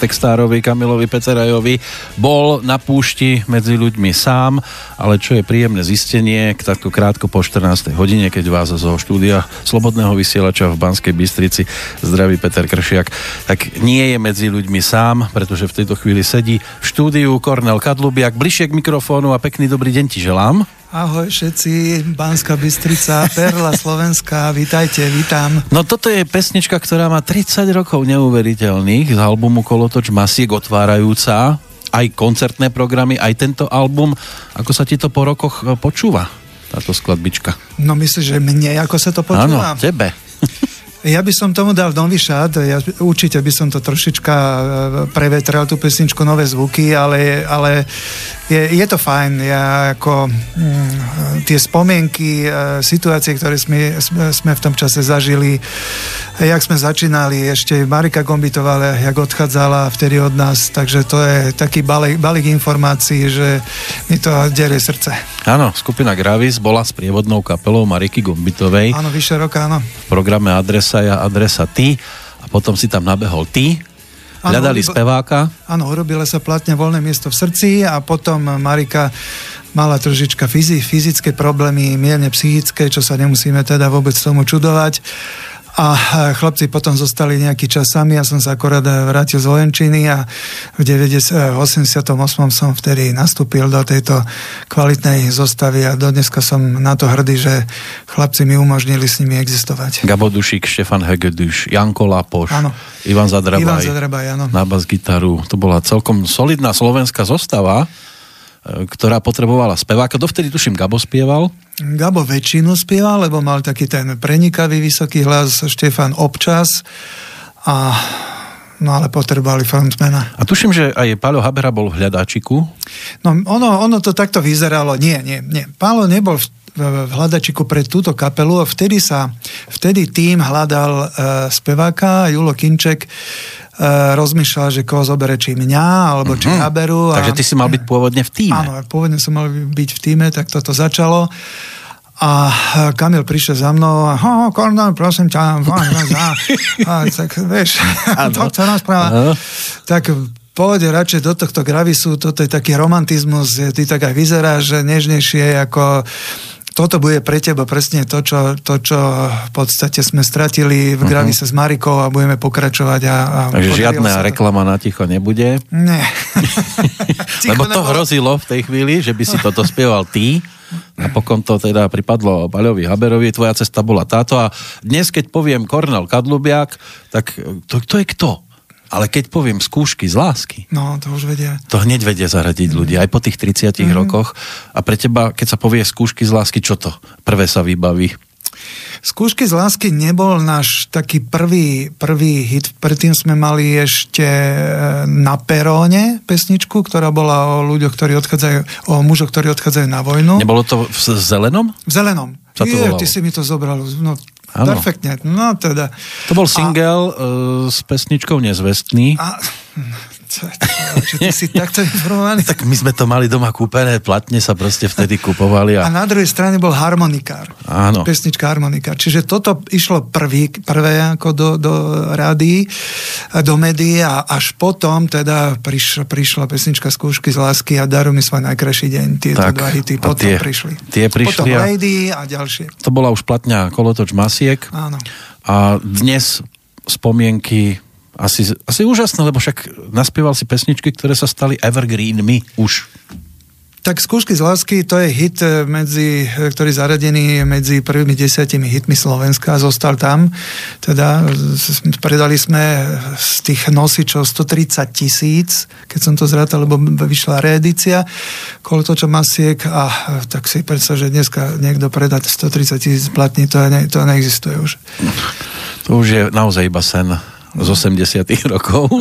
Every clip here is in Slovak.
textárovi Kamilovi Pecerajovi bol na púšti medzi ľuďmi sám, ale čo je príjemné zistenie, takto krátko po 14. hodine, keď vás zo štúdia Slobodného vysielača v Banskej Bystrici zdraví Peter Kršiak, tak nie je medzi ľuďmi sám, pretože v tejto chvíli sedí v štúdiu Kornel Kadlubiak, bližšie k mikrofónu a pekný dobrý deň ti želám. Ahoj všetci, Banská Bystrica, Perla Slovenska, vítajte, vítam. No toto je pesnička, ktorá má 30 rokov neuveriteľných z albumu Kolotoč Masiek otvárajúca, aj koncertné programy, aj tento album. Ako sa ti to po rokoch e, počúva, táto skladbička? No myslíš, že mne, ako sa to počúva? Áno, tebe. Ja by som tomu dal nový šát, ja, určite by som to trošička e, prevetral tú pesničku, nové zvuky, ale, ale je, je to fajn. Ja ako mm, tie spomienky, e, situácie, ktoré sme, sme v tom čase zažili, jak sme začínali, ešte Marika Gombitová, jak odchádzala vtedy od nás, takže to je taký balík, balík informácií, že mi to derie srdce. Áno, skupina Gravis bola s prievodnou kapelou Mariky Gombitovej. Áno, vyše roka, áno. V programe Adres adresa adresa ty a potom si tam nabehol ty, ano, hľadali speváka. Áno, urobilo sa platne voľné miesto v srdci a potom Marika mala trošička fyzické problémy, mierne psychické, čo sa nemusíme teda vôbec tomu čudovať a chlapci potom zostali nejaký čas sami, ja som sa akorát vrátil z vojenčiny a v 88. som vtedy nastúpil do tejto kvalitnej zostavy a dodneska som na to hrdý, že chlapci mi umožnili s nimi existovať. Gabo Dušik, Štefan Hegeduš, Janko Lapoš, ano. Ivan Zadrabaj, Ivan Zadrabaj áno. na bas gitaru. To bola celkom solidná slovenská zostava ktorá potrebovala speváka. Dovtedy tuším Gabo spieval. Gabo väčšinu spieval, lebo mal taký ten prenikavý vysoký hlas, Štefan občas a No ale potrebovali frontmana. A tuším, že aj Pálo Habera bol v hľadáčiku. No ono, ono to takto vyzeralo. Nie, nie, nie. Pálo nebol v, v hľadačiku pre túto kapelu a vtedy sa, vtedy tým hľadal uh, speváka Julo Kinček, rozmýšľal, že koho zobere, či mňa, alebo či mm-hmm. Haberu. Takže ty si mal byť pôvodne v týme. Áno, pôvodne som mal byť v týme, tak toto začalo. A Kamil prišiel za mnou a ho, Kornel, prosím ťa, a, a, tak vieš, to chce rozprávať. Tak pôjde radšej do tohto gravisu, toto je taký romantizmus, ty tak aj vyzeráš, nežnejšie ako toto bude pre teba presne to, čo, to, čo v podstate sme stratili v uh-huh. sa s Marikou a budeme pokračovať. A, a Takže žiadna reklama na ticho nebude? Nie. Lebo to hrozilo v tej chvíli, že by si toto spieval ty. Napokon to teda pripadlo Paľovi Haberovi, tvoja cesta bola táto a dnes, keď poviem Kornel Kadlubiak, tak to, to je kto? Ale keď poviem skúšky z lásky, no, to už vedia. To hneď vedia zaradiť mm. ľudia, aj po tých 30 mm. rokoch. A pre teba, keď sa povie skúšky z lásky, čo to prvé sa vybaví? Skúšky z lásky nebol náš taký prvý, prvý hit. Predtým sme mali ešte e, na peróne pesničku, ktorá bola o ľuďoch, ktorí odchádzajú, o mužoch, ktorí odchádzajú na vojnu. Nebolo to v zelenom? V zelenom. Sa to Je, ty si mi to zobral. No, Ano. Perfektne, no teda. To bol single a... uh, s pesničkou Nezvestný. A... Čo, ty si takto informovaný? tak my sme to mali doma kúpené, platne sa proste vtedy kupovali. A, a na druhej strane bol harmonikár. Áno. Pesnička harmonikár. Čiže toto išlo prvý, prvé ako do, do rády, do médií a až potom teda prišla, prišla pesnička Skúšky z lásky a Daru mi svoj najkrajší deň. Tieto tak, dva hity potom tie, prišli. Tie prišli. Potom a... Lady a ďalšie. To bola už platňa Kolotoč Masiek. Áno. A dnes spomienky asi, asi úžasné, lebo však naspieval si pesničky, ktoré sa stali evergreenmi už. Tak Skúšky z lásky to je hit, eh, medzi, eh, ktorý zaradený medzi prvými desiatimi hitmi Slovenska, zostal tam. Teda predali sme z tých nosičov 130 tisíc, keď som to zrátal, lebo vyšla reedícia Kolotoča Masiek a eh, tak si predstav, že dneska niekto predá 130 tisíc platní, to, ne, to neexistuje už. To už je naozaj iba sen z 80 rokov.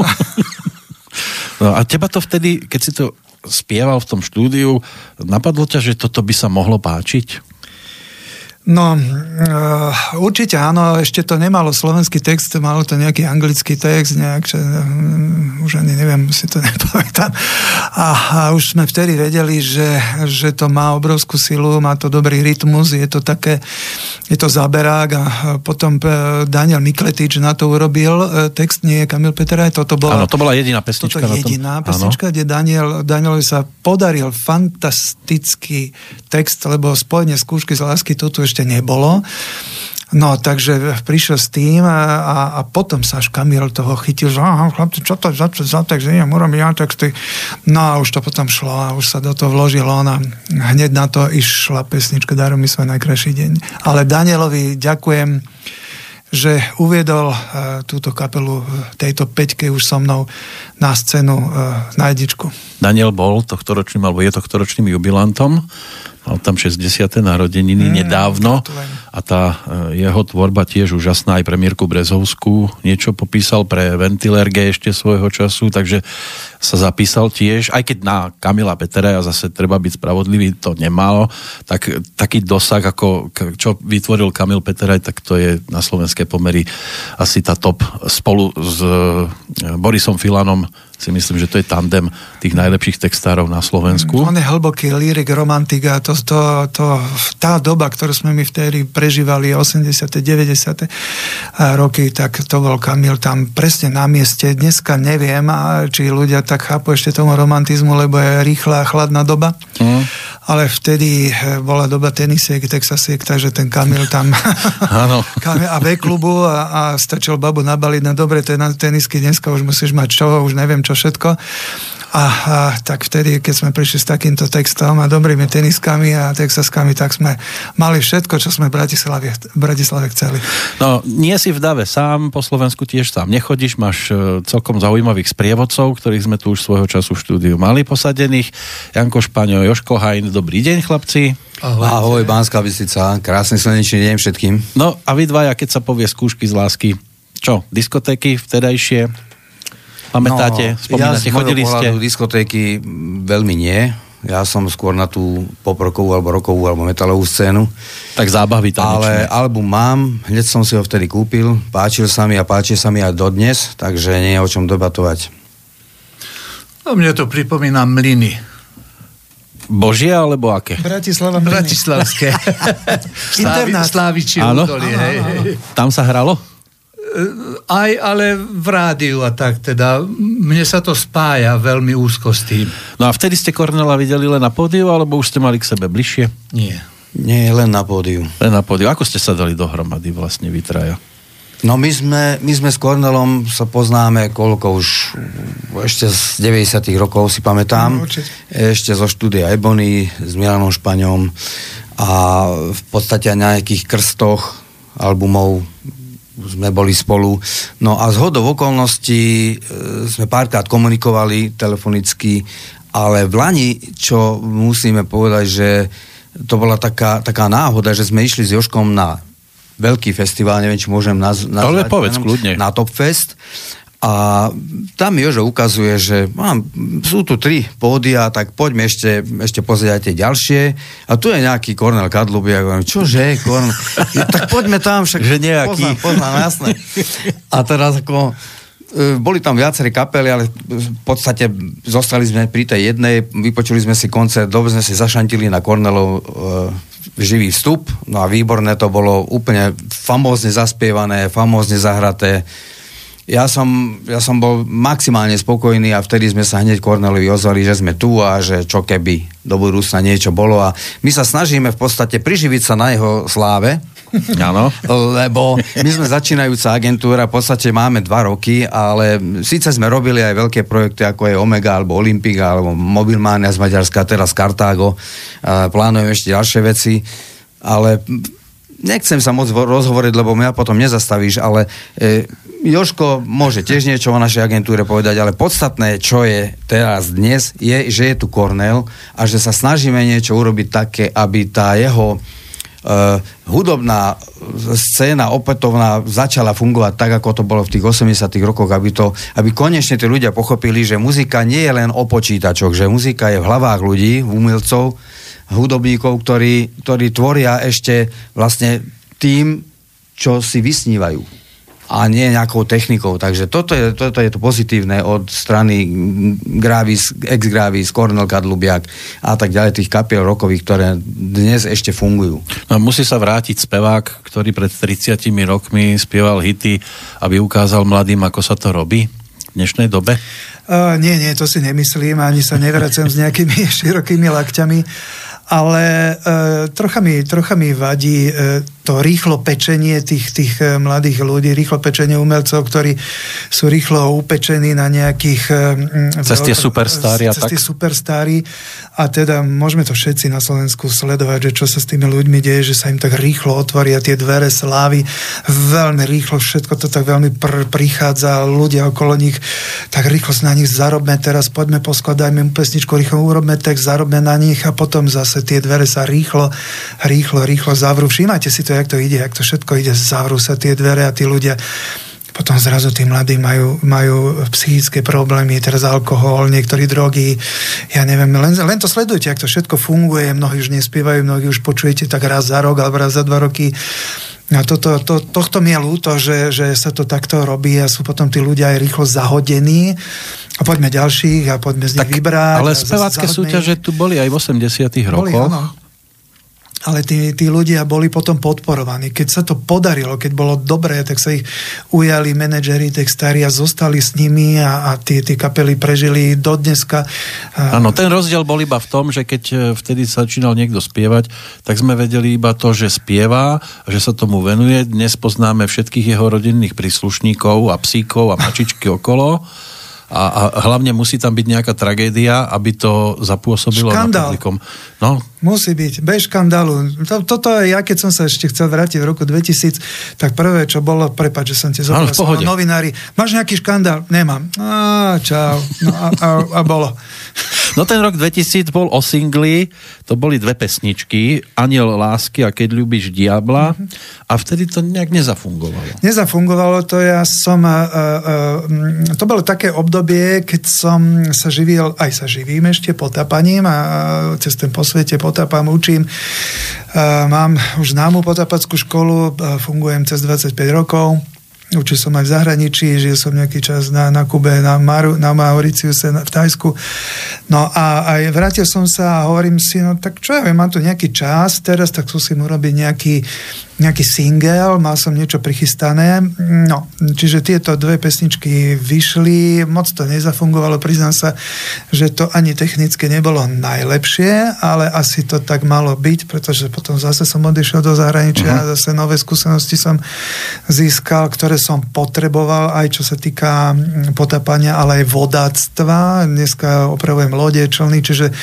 No a teba to vtedy, keď si to spieval v tom štúdiu, napadlo ťa, že toto by sa mohlo páčiť? No, uh, určite áno, ešte to nemalo slovenský text, malo to nejaký anglický text, nejak, že, um, už ani neviem, si to nepamätám. A, a už sme vtedy vedeli, že, že to má obrovskú silu, má to dobrý rytmus, je to také, je to zaberák a potom e, Daniel Mikletič na to urobil e, text, nie je Kamil Peteraj, toto bola... Áno, to bola jediná pesnička. Toto jediná pesnička, kde Daniel, Danielovi sa podaril fantastický text, lebo spojenie skúšky z lásky to tu ešte nebolo. No, takže prišiel s tým a, a, a potom sa až Kamil toho chytil, že aha, chlapci, čo to za, za text, ja môžem ja texty. No a už to potom šlo a už sa do toho vložilo a hneď na to išla pesnička Daru mi svoj najkrajší deň. Ale Danielovi ďakujem, že uviedol uh, túto kapelu tejto peťke už so mnou na scénu uh, na Edičku. Daniel bol tohto ročným, alebo je tohto ročným jubilantom mal tam 60. narodeniny mm, nedávno a tá e, jeho tvorba tiež úžasná aj pre Mirku Brezovskú niečo popísal pre Ventilerge ešte svojho času, takže sa zapísal tiež, aj keď na Kamila Petera a zase treba byť spravodlivý, to nemalo, tak taký dosah, ako čo vytvoril Kamil Peteraj, tak to je na slovenské pomery asi tá top spolu s e, Borisom Filanom si myslím, že to je tandem tých najlepších textárov na Slovensku. On je hlboký lírik, romantik a to, to, to, tá doba, ktorú sme my vtedy prežívali, 80. 90. roky, tak to bol Kamil tam presne na mieste. Dneska neviem, či ľudia tak chápu ešte tomu romantizmu, lebo je rýchla a chladná doba. Mm. Ale vtedy eh, bola doba tenisiek, texasiek, takže ten Kamil tam a v klubu a, a stačil babu nabaliť na dobre tenisky. Dneska už musíš mať čo, už neviem čo všetko. A, a tak vtedy, keď sme prišli s takýmto textom a dobrými teniskami a texaskami, tak sme mali všetko, čo sme v Bratislave, Bratislave chceli. No, nie si v dave sám, po Slovensku tiež sám nechodíš, máš e, celkom zaujímavých sprievodcov, ktorých sme tu už svojho času v štúdiu mali posadených. Janko Špaňo, Joško Hajn, dobrý deň chlapci. Ahoj, Ahoj Banská Bystrica, krásny slnečný deň všetkým. No a vy dvaja, keď sa povie skúšky z lásky, čo, diskotéky vtedajšie? Pamätáte? No, Spomínate? Ja chodili ste? diskotéky veľmi nie. Ja som skôr na tú poprokovú alebo rokovú alebo metalovú scénu. Tak zábavy tam Ale album mám, hneď som si ho vtedy kúpil, páčil sa mi a páči sa mi aj dodnes, takže nie je o čom debatovať. No mne to pripomína mlyny. Božie alebo aké? Bratislava Bratislavské. Slávi, Sláviči údolie. Tam sa hralo? Aj ale v rádiu a tak teda. Mne sa to spája veľmi úzko s tým. No a vtedy ste Kornela videli len na pódiu, alebo už ste mali k sebe bližšie? Nie. Nie, len na pódiu. Len na pódiu. Ako ste sa dali dohromady vlastne vytraja? No my sme, my sme s Kornelom sa poznáme koľko už, ešte z 90 rokov si pamätám. No, ešte zo štúdia Ebony s Milanom Špaňom a v podstate na nejakých krstoch albumov sme boli spolu. No a z hodov okolností e, sme párkrát komunikovali telefonicky, ale v Lani, čo musíme povedať, že to bola taká, taká náhoda, že sme išli s Joškom na veľký festival, neviem, či môžem naz- nazvať. Ale povedz, kľudne. Na Top Fest. A tam Jožo ukazuje, že mám, sú tu tri pódia, tak poďme ešte, ešte pozrieť aj tie ďalšie. A tu je nejaký Kornel Kadlub, ja hovorím, čože, Kornel? Tak poďme tam, však že nejaký. Poznám, poznám, jasné. A teraz ako e, boli tam viaceré kapely, ale v podstate zostali sme pri tej jednej, vypočuli sme si koncert, dobre sme si zašantili na Kornelov e, živý vstup, no a výborné to bolo, úplne famózne zaspievané, famózne zahraté, ja som, ja som bol maximálne spokojný a vtedy sme sa hneď Kornelovi ozvali, že sme tu a že čo keby do budúcna niečo bolo a my sa snažíme v podstate priživiť sa na jeho sláve, Áno. Lebo my sme začínajúca agentúra, v podstate máme dva roky, ale síce sme robili aj veľké projekty, ako je Omega, alebo Olympika, alebo Mobilmania z Maďarska, teraz Kartágo. Plánujeme ešte ďalšie veci, ale nechcem sa moc rozhovoriť, lebo mňa potom nezastavíš, ale e, Joško môže tiež niečo o našej agentúre povedať, ale podstatné, čo je teraz dnes, je, že je tu Kornel a že sa snažíme niečo urobiť také, aby tá jeho Uh, hudobná scéna opätovná začala fungovať tak, ako to bolo v tých 80 rokoch, aby, to, aby konečne tí ľudia pochopili, že muzika nie je len o počítačoch, že muzika je v hlavách ľudí, umelcov hudobníkov, ktorí, ktorí tvoria ešte vlastne tým, čo si vysnívajú a nie nejakou technikou. Takže toto je, toto je to pozitívne od strany Gravis, ex-Gravis, Cornel Kadlubiak a tak ďalej, tých kapiel rokových, ktoré dnes ešte fungujú. No, musí sa vrátiť spevák, ktorý pred 30 rokmi spieval hity, aby ukázal mladým, ako sa to robí v dnešnej dobe? Uh, nie, nie, to si nemyslím, ani sa nevracem s nejakými širokými lakťami, ale uh, trocha, mi, trocha mi vadí uh, to rýchlo pečenie tých, tých e, mladých ľudí, rýchlo pečenie umelcov, ktorí sú rýchlo upečení na nejakých... E, cez tie superstári a tak? Superstári a teda môžeme to všetci na Slovensku sledovať, že čo sa s tými ľuďmi deje, že sa im tak rýchlo otvoria tie dvere slávy, veľmi rýchlo všetko to tak veľmi pr- prichádza, ľudia okolo nich, tak rýchlo na nich zarobme teraz, poďme poskladajme mu pesničku, rýchlo urobme text, zarobme na nich a potom zase tie dvere sa rýchlo, rýchlo, rýchlo zavrú. Všímajte si to, jak to ide, jak to všetko ide, zavrú sa tie dvere a tí ľudia potom zrazu tí mladí majú, majú psychické problémy, teraz alkohol, niektorí drogy, ja neviem, len, len to sledujte, ak to všetko funguje, mnohí už nespievajú, mnohí už počujete tak raz za rok alebo raz za dva roky. A toto, to, tohto mi je ľúto, že, že sa to takto robí a sú potom tí ľudia aj rýchlo zahodení. A poďme ďalších a poďme z nich tak, vybrať. Ale spevácké súťaže tu boli aj v 80 rokoch. Boli, áno ale tí, tí ľudia boli potom podporovaní. Keď sa to podarilo, keď bolo dobré, tak sa ich ujali manažeri textári a zostali s nimi a, a tie, tie kapely prežili do dneska. Áno, ten rozdiel bol iba v tom, že keď e, vtedy začínal niekto spievať, tak sme vedeli iba to, že spieva, že sa tomu venuje. Dnes poznáme všetkých jeho rodinných príslušníkov a psíkov a mačičky okolo a, a hlavne musí tam byť nejaká tragédia, aby to zapôsobilo Škandál. na publikum. No. Musí byť, bez škandálu. To, toto je ja, keď som sa ešte chcel vrátiť v roku 2000, tak prvé, čo bolo, prepáč, že som ti zobral novinári, máš nejaký škandál? Nemám. Á, čau. No a, a, a bolo. No ten rok 2000 bol o singli, to boli dve pesničky, Aniel lásky a Keď ľubíš diabla a vtedy to nejak nezafungovalo. Nezafungovalo to, ja som, uh, uh, to bolo také obdobie, keď som sa živil, aj sa živím ešte potapaním a uh, cez ten posvete potapám, učím. Mám už známu potapackú školu, fungujem cez 25 rokov Učil som aj v zahraničí, žil som nejaký čas na, na Kube, na, Maru, na Mauriciuse, v Tajsku. No a aj vrátil som sa a hovorím si, no tak čo ja viem, mám tu nejaký čas teraz, tak skúsim urobiť nejaký, nejaký single, mal som niečo prichystané. No, čiže tieto dve pesničky vyšli, moc to nezafungovalo, priznám sa, že to ani technicky nebolo najlepšie, ale asi to tak malo byť, pretože potom zase som odišiel do zahraničia uh-huh. a zase nové skúsenosti som získal, ktoré som potreboval, aj čo sa týka potapania, ale aj vodáctva. Dneska opravujem lode, člny, čiže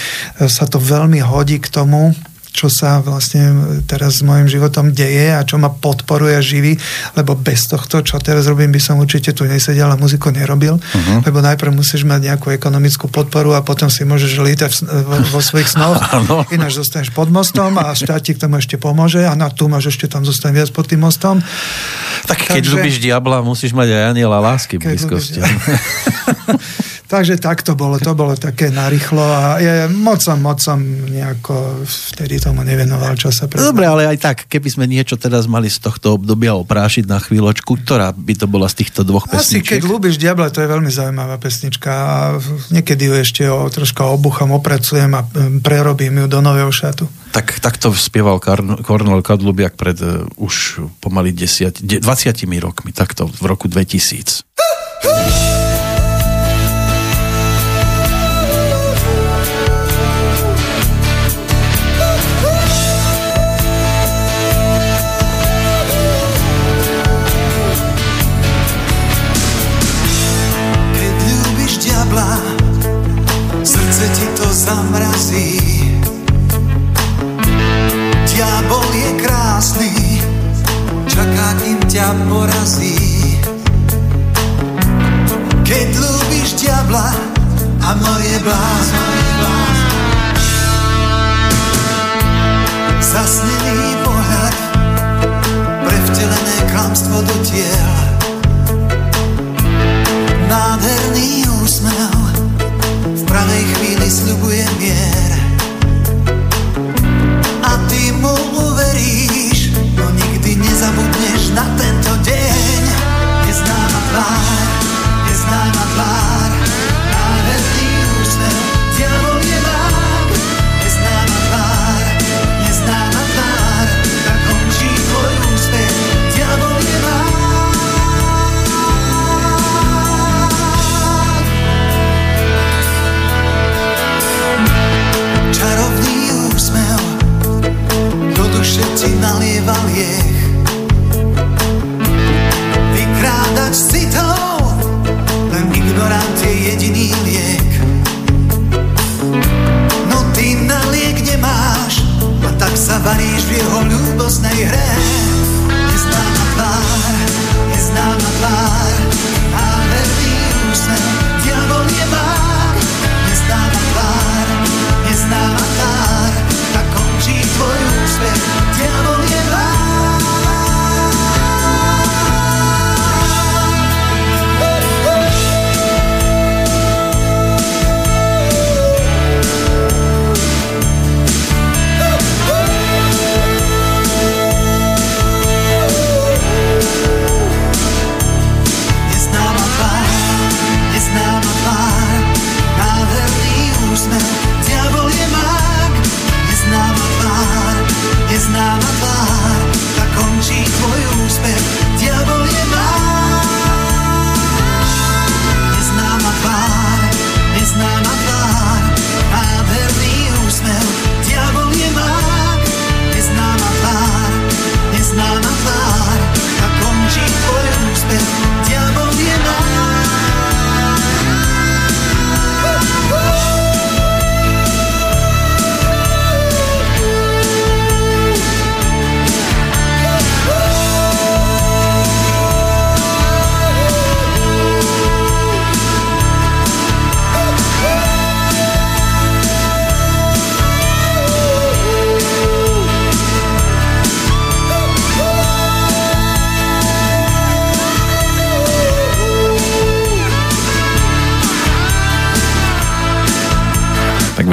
sa to veľmi hodí k tomu, čo sa vlastne teraz s mojim životom deje a čo ma podporuje a živí, lebo bez tohto, čo teraz robím, by som určite tu nesedel a muziku nerobil, uh-huh. lebo najprv musíš mať nejakú ekonomickú podporu a potom si môžeš lietať vo, vo svojich snoch, ináč zostaneš pod mostom a štát ti k tomu ešte pomôže a na tu máš ešte tam zostať viac pod tým mostom. Tak keď Takže, ľubíš diabla, musíš mať aj aniela lásky blízkosti. Takže tak to bolo, to bolo také narýchlo a je, moc som, moc som nejako vtedy tomu nevenoval časa. Pre Dobre, ale aj tak, keby sme niečo teraz mali z tohto obdobia oprášiť na chvíľočku, ktorá by to bola z týchto dvoch pesničiek? Asi keď ľúbiš Diabla, to je veľmi zaujímavá pesnička a niekedy ju ešte o, troška obucham, opracujem a prerobím ju do nového šatu. Tak, tak to spieval Kornel Kadlubiak pred uh, už pomaly 10, 20 rokmi, takto v roku 2000. ťa porazí. Keď ľúbiš diabla a moje blázno, zasnený pohľad, prevtelené klamstvo do tiel.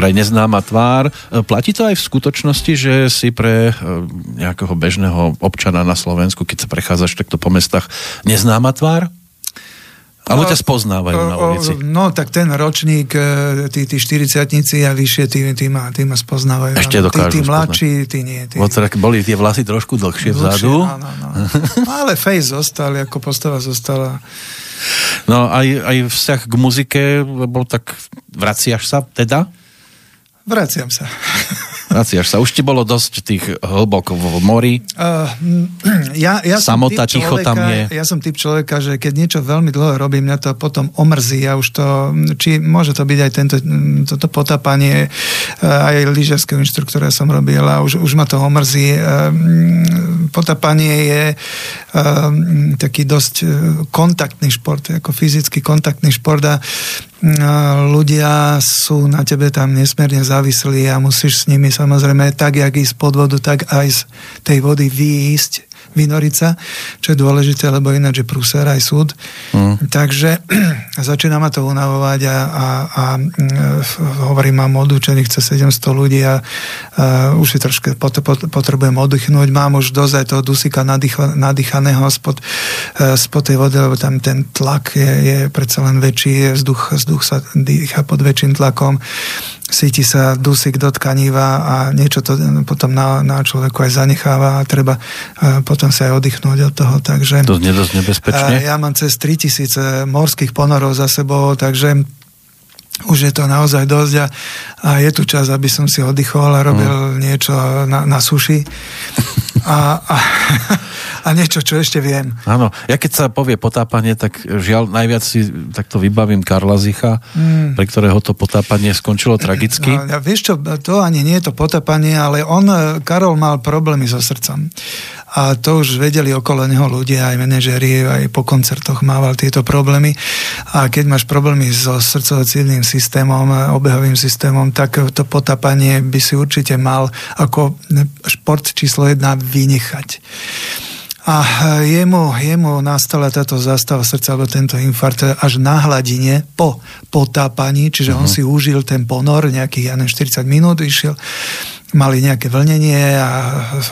Vraj neznáma tvár. E, platí to aj v skutočnosti, že si pre e, nejakého bežného občana na Slovensku, keď sa prechádzaš takto po mestách, neznáma tvár? Ale ťa spoznávajú na ulici. No, tak ten ročník, e, tí, tí 40 a vyššie, tí, tí, ma, tí ma spoznávajú. Ešte dokážu Tí, tí mladší, tí nie. Tí... Bo teda boli tie vlasy trošku dlhšie, Dlhšie, vzadu. No, no, no. Ale face zostal, ako postava zostala. No aj, aj vzťah k muzike, lebo tak vraciaš sa teda? Vraciam sa. Vraciaš sa. Už ti bolo dosť tých hlboko v mori. Uh, ja, ja Samota, ticho tam je. Ja som typ človeka, že keď niečo veľmi dlho robím, mňa to potom omrzí. Ja už to, či môže to byť aj tento, toto potápanie, uh, aj lyžiarského inštruktora som robil a už, už ma to omrzí. Uh, potápanie je taký dosť kontaktný šport, ako fyzicky kontaktný šport a ľudia sú na tebe tam nesmierne závislí a musíš s nimi samozrejme tak, jak ísť pod vodu, tak aj z tej vody výjsť vynoriť sa, čo je dôležité, lebo ináč je prúser aj súd. Mm. Takže začína ma to unavovať a, a, a hovorím, mám odúčených cez 700 ľudí a, a už si trošku pot, pot, potrebujem oddychnúť. Mám už dosť aj toho dusika nadýcha, nadýchaného spod, e, spod tej vody, lebo tam ten tlak je, je predsa len väčší, vzduch, vzduch sa dýcha pod väčším tlakom síti sa dusík do tkaniva a niečo to potom na, na človeku aj zanecháva a treba e, potom sa aj oddychnúť od toho. Takže, to je dosť nebezpečne. Ja mám cez 3000 morských ponorov za sebou, takže už je to naozaj dosť a, a je tu čas, aby som si oddychol a robil mm. niečo na, na suši. A, a, a niečo, čo ešte viem. Áno, ja keď sa povie potápanie, tak žiaľ najviac si takto vybavím Karla Zicha, mm. pre ktorého to potápanie skončilo tragicky. No, vieš čo, to ani nie je to potápanie, ale on, Karol mal problémy so srdcom. A to už vedeli okolo neho ľudia, aj manažeri, aj po koncertoch mával tieto problémy. A keď máš problémy so srdcovo systémom, obehovým systémom, tak to potápanie by si určite mal ako šport číslo jedna vynechať. A jemu, jemu nastala táto zástava srdca, alebo tento infarkt až na hladine po potápaní, čiže uh-huh. on mhm. si užil ten ponor nejakých, ja neviem, 40 minút, išiel, mali nejaké vlnenie a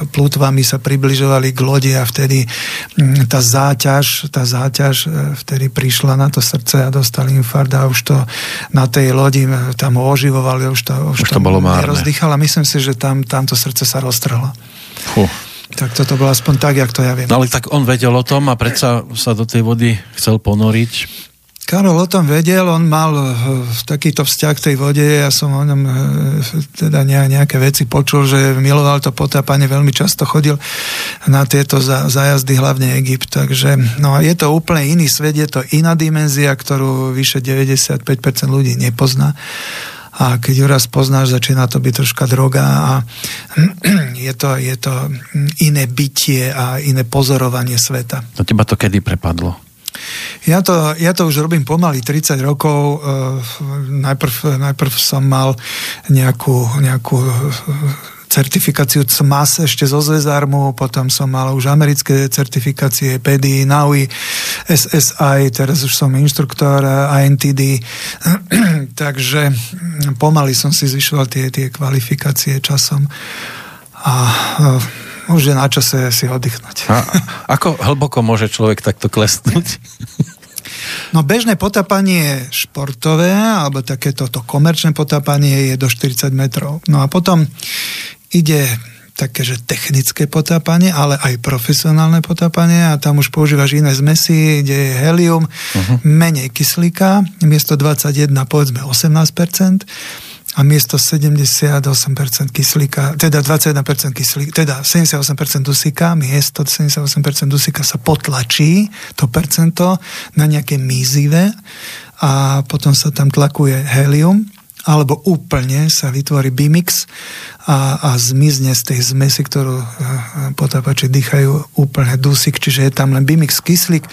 plutvami sa približovali k lodi a vtedy tá záťaž, tá záťaž e, vtedy prišla na to srdce a dostali infarkt a už to na tej lodi e, tam ho oživovali, už to, už, už to bolo márne. Myslím si, že tam, tamto srdce sa roztrhlo. Fuh. Tak toto bolo aspoň tak, jak to ja viem. No ale tak on vedel o tom a predsa sa do tej vody chcel ponoriť. Karol o tom vedel, on mal eh, takýto vzťah k tej vode, ja som o ňom eh, teda nejaké veci počul, že miloval to potápanie, veľmi často chodil na tieto zájazdy, hlavne Egypt, takže no, je to úplne iný svet, je to iná dimenzia, ktorú vyše 95% ľudí nepozná a keď ju raz poznáš, začína to byť troška droga a je to, je to iné bytie a iné pozorovanie sveta. No teba to kedy prepadlo? Ja to, ja to už robím pomaly 30 rokov. Najprv, najprv som mal nejakú, nejakú certifikáciu CMAS ešte zo Zvezarmu, potom som mal už americké certifikácie PEDI, NAUI, SSI, teraz už som inštruktor INTD, takže pomaly som si zvyšoval tie, tie kvalifikácie časom a e, už je na čase si oddychnúť. A ako hlboko môže človek takto klesnúť? No bežné potápanie športové, alebo takéto to komerčné potápanie je do 40 metrov. No a potom ide také, že technické potápanie, ale aj profesionálne potápanie a tam už používaš iné zmesy, kde je helium, uh-huh. menej kyslíka, miesto 21 povedzme 18% a miesto 78% kyslíka, teda 21% kyslíka, teda 78% dusíka, miesto 78% dusíka sa potlačí to percento na nejaké mizive a potom sa tam tlakuje helium alebo úplne sa vytvorí bimix a, a zmizne z tej zmesi, ktorú e, potápači dýchajú úplne dusík, čiže je tam len bimix kyslík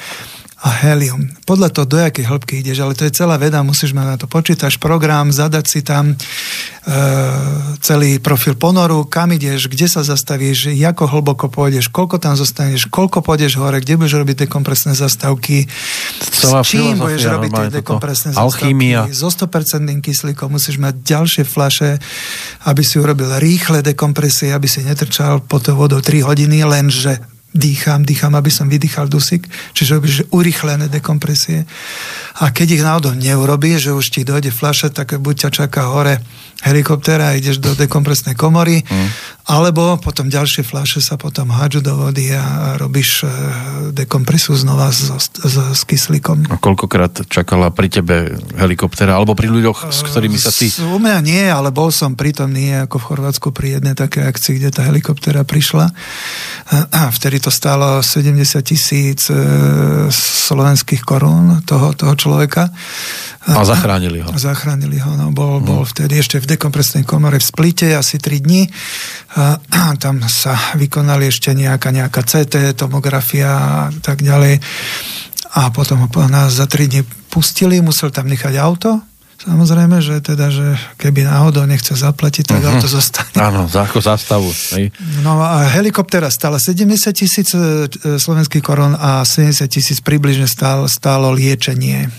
a helium. Podľa toho, do jakej hĺbky ideš, ale to je celá veda, musíš mať na to počítač, program, zadať si tam e, celý profil ponoru, kam ideš, kde sa zastavíš, ako hlboko pôjdeš, koľko tam zostaneš, koľko pôjdeš hore, kde budeš robiť tie kompresné zastavky, Celá S čím budeš robiť tie normálne toto. dekompresné Alchymia. So 100% kyslíkom musíš mať ďalšie flaše, aby si urobil rýchle dekompresie, aby si netrčal pod tou vodou 3 hodiny, lenže dýcham, dýcham, aby som vydýchal dusík, čiže robíš urychlené dekompresie. A keď ich náhodou neurobíš, že už ti dojde fľaša, tak buď ťa čaká hore a ideš do dekompresnej komory, mm. Alebo potom ďalšie fľaše sa potom hádžu do vody a robíš e, dekompresu znova s, s, s kyslíkom. A koľkokrát čakala pri tebe helikoptera, alebo pri ľuďoch, s ktorými sa ty... U mňa nie, ale bol som prítomný ako v Chorvátsku pri jednej takej akcii, kde tá helikoptéra prišla. A vtedy to stálo 70 tisíc e, slovenských korún toho, toho človeka. A zachránili ho. A zachránili ho, no. Bol, bol vtedy ešte v dekompresnej komore v Splite asi 3 dní. Tam sa vykonali ešte nejaká, nejaká CT, tomografia a tak ďalej. A potom ho nás za 3 dní pustili, musel tam nechať auto. Samozrejme, že teda, že keby náhodou nechce zaplatiť, tak Mhm. auto zostane. Áno, ako zastavu. Hej. No a helikoptéra stála 70 tisíc e, e, slovenských korún a 70 tisíc približne stálo, stálo liečenie.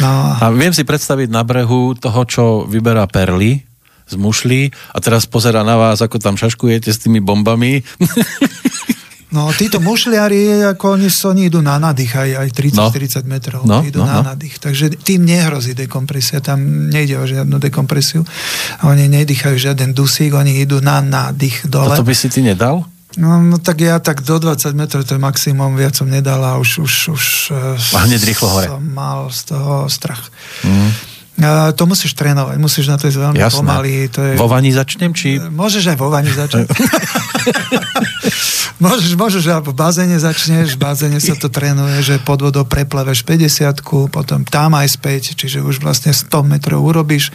No, A viem si predstaviť na brehu toho, čo vyberá perly z mušlí a teraz pozera na vás, ako tam šaškujete s tými bombami. no títo mušliari, ako oni, oni idú na nádych aj, aj 30-40 No. metrov. No, idú no, na no. nádych. Takže tým nehrozí dekompresia, tam nejde o žiadnu dekompresiu. Oni nedýchajú žiaden dusík, oni idú na nádych dole. Toto by si ty nedal? No, no tak ja tak do 20 metrov to je maximum, viac som nedal a už, už, už e, A hneď rýchlo hore. som mal z toho strach. Mm. A to musíš trénovať, musíš na to ísť veľmi Jasné. pomaly. To je... Vo vani začnem, či... Môžeš aj vo vani začať. môžeš, môžeš aj v bazéne začneš, v bazéne sa to trénuje, že pod vodou preplaveš 50 potom tam aj späť, čiže už vlastne 100 metrov urobíš.